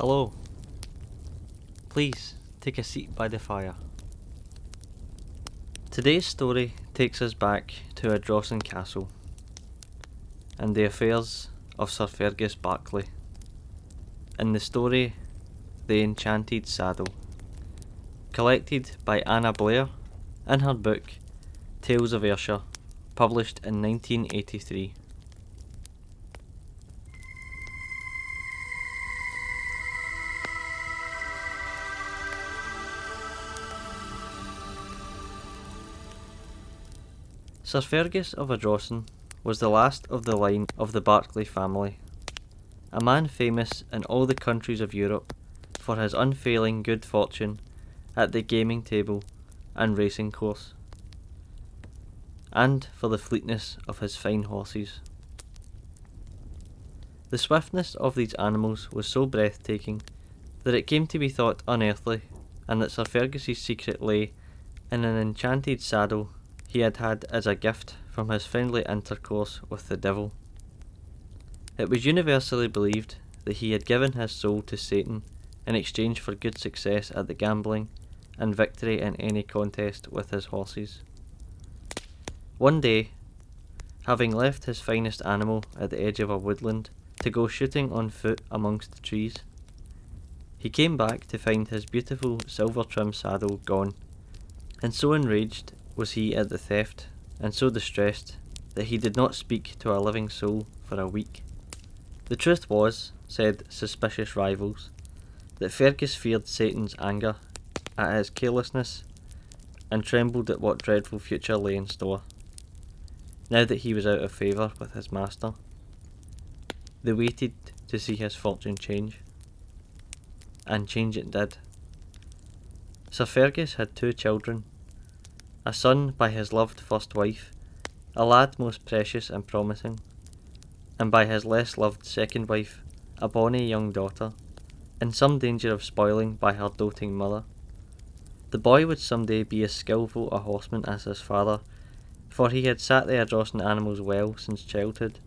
Hello. Please take a seat by the fire. Today's story takes us back to Ardrossan Castle and the affairs of Sir Fergus Barclay. In the story, The Enchanted Saddle, collected by Anna Blair in her book Tales of Ayrshire, published in 1983. Sir Fergus of Ardrossan was the last of the line of the Barclay family, a man famous in all the countries of Europe for his unfailing good fortune at the gaming table and racing course, and for the fleetness of his fine horses. The swiftness of these animals was so breathtaking that it came to be thought unearthly, and that Sir Fergus's secret lay in an enchanted saddle he had had as a gift from his friendly intercourse with the devil. It was universally believed that he had given his soul to Satan in exchange for good success at the gambling and victory in any contest with his horses. One day, having left his finest animal at the edge of a woodland to go shooting on foot amongst the trees, he came back to find his beautiful silver trimmed saddle gone, and so enraged was he at the theft, and so distressed, that he did not speak to a living soul for a week. The truth was, said suspicious rivals, that Fergus feared Satan's anger at his carelessness, and trembled at what dreadful future lay in store, now that he was out of favour with his master. They waited to see his fortune change, and change it did. Sir Fergus had two children a son by his loved first wife, a lad most precious and promising, and by his less loved second wife, a bonny young daughter, in some danger of spoiling by her doting mother. The boy would some day be as skilful a horseman as his father, for he had sat there Ardrossan animals well since childhood,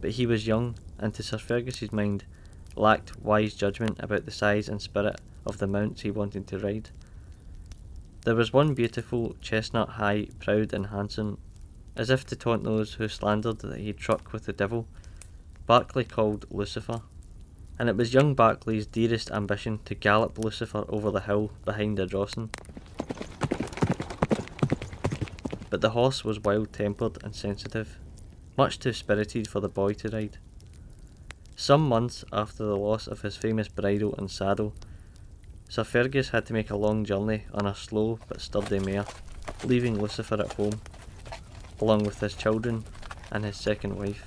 but he was young, and to Sir Fergus's mind lacked wise judgment about the size and spirit of the mounts he wanted to ride. There was one beautiful chestnut high, proud and handsome, as if to taunt those who slandered that he truck with the devil, Barclay called Lucifer, and it was young Barclay's dearest ambition to gallop Lucifer over the hill behind Ardrossan. But the horse was wild tempered and sensitive, much too spirited for the boy to ride. Some months after the loss of his famous bridle and saddle, Sir Fergus had to make a long journey on a slow but sturdy mare, leaving Lucifer at home, along with his children and his second wife.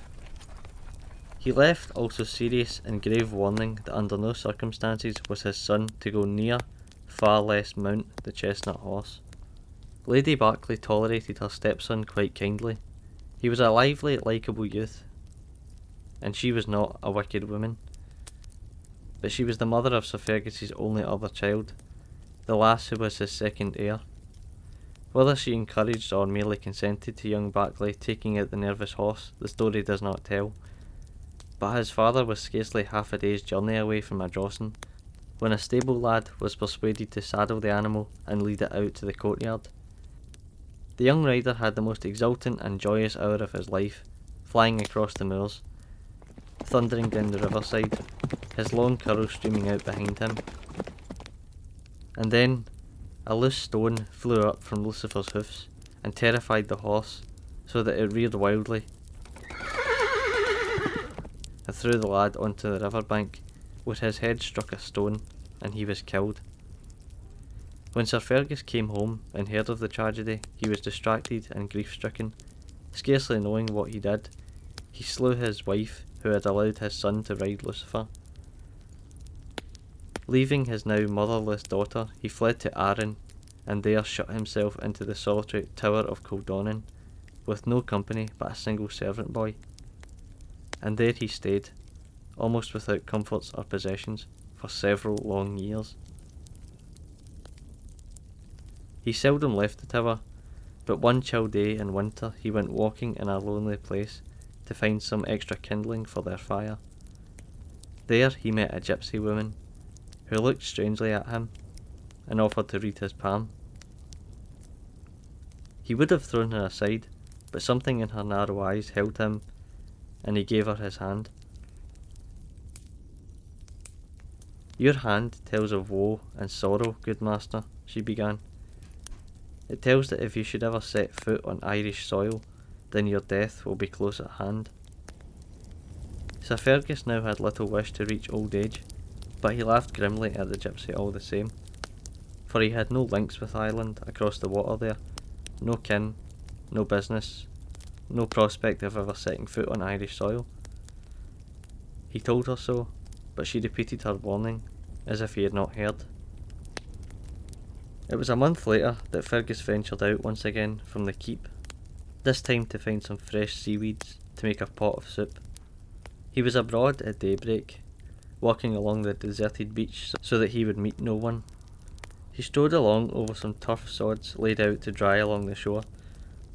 He left also serious and grave warning that under no circumstances was his son to go near, far less mount the chestnut horse. Lady Barclay tolerated her stepson quite kindly. He was a lively, likeable youth, and she was not a wicked woman but she was the mother of Sir Fergus's only other child, the lass who was his second heir. Whether she encouraged or merely consented to young Barclay taking out the nervous horse, the story does not tell. But his father was scarcely half a day's journey away from Ardrossan, when a stable lad was persuaded to saddle the animal and lead it out to the courtyard. The young rider had the most exultant and joyous hour of his life, flying across the moors, thundering down the riverside, his long curls streaming out behind him. And then a loose stone flew up from Lucifer's hoofs and terrified the horse so that it reared wildly and threw the lad onto the river bank, where his head struck a stone and he was killed. When Sir Fergus came home and heard of the tragedy, he was distracted and grief stricken. Scarcely knowing what he did, he slew his wife who had allowed his son to ride Lucifer. Leaving his now motherless daughter, he fled to Arran and there shut himself into the solitary Tower of Kildonan, with no company but a single servant boy. And there he stayed, almost without comforts or possessions, for several long years. He seldom left the tower, but one chill day in winter he went walking in a lonely place to find some extra kindling for their fire. There he met a gypsy woman who looked strangely at him and offered to read his palm. He would have thrown her aside, but something in her narrow eyes held him, and he gave her his hand. Your hand tells of woe and sorrow, good master, she began. It tells that if you should ever set foot on Irish soil, then your death will be close at hand. Sir Fergus now had little wish to reach old age, but he laughed grimly at the gypsy all the same, for he had no links with Ireland across the water there, no kin, no business, no prospect of ever setting foot on Irish soil. He told her so, but she repeated her warning as if he had not heard. It was a month later that Fergus ventured out once again from the keep, this time to find some fresh seaweeds to make a pot of soup. He was abroad at daybreak, walking along the deserted beach so that he would meet no one. He strode along over some turf sods laid out to dry along the shore,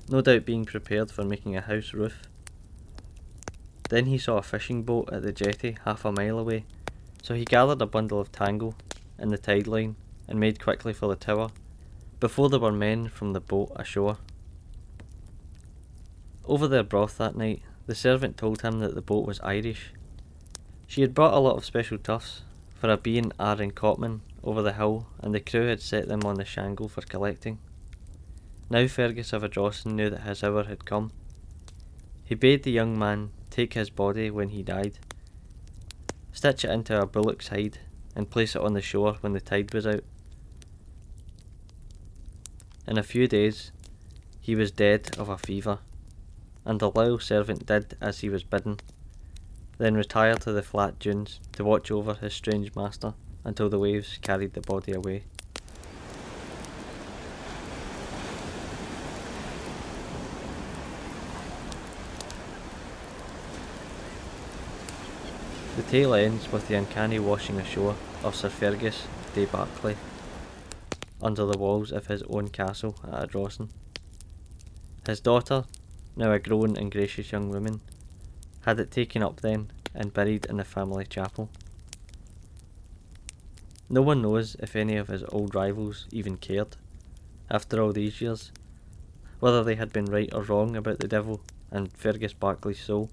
no doubt being prepared for making a house roof. Then he saw a fishing boat at the jetty half a mile away, so he gathered a bundle of tangle in the tide line and made quickly for the tower, before there were men from the boat ashore. Over their broth that night, the servant told him that the boat was Irish. She had brought a lot of special tufts for a being Arran Cotman over the hill, and the crew had set them on the shangle for collecting. Now Fergus of Ardrossan knew that his hour had come. He bade the young man take his body when he died, stitch it into a bullock's hide, and place it on the shore when the tide was out. In a few days, he was dead of a fever, and the loyal servant did as he was bidden, then retired to the flat dunes to watch over his strange master until the waves carried the body away. The tale ends with the uncanny washing ashore of Sir Fergus de Barclay under the walls of his own castle at Ardrossan. His daughter, now a grown and gracious young woman, had it taken up then and buried in the family chapel. No one knows if any of his old rivals even cared, after all these years, whether they had been right or wrong about the devil and Fergus Barclay's soul.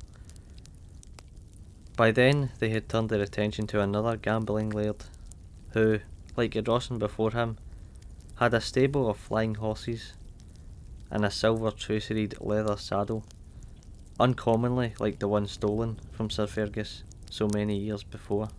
By then they had turned their attention to another gambling laird, who, like Ardrossan before him, had a stable of flying horses and a silver traceried leather saddle, uncommonly like the one stolen from Sir Fergus so many years before.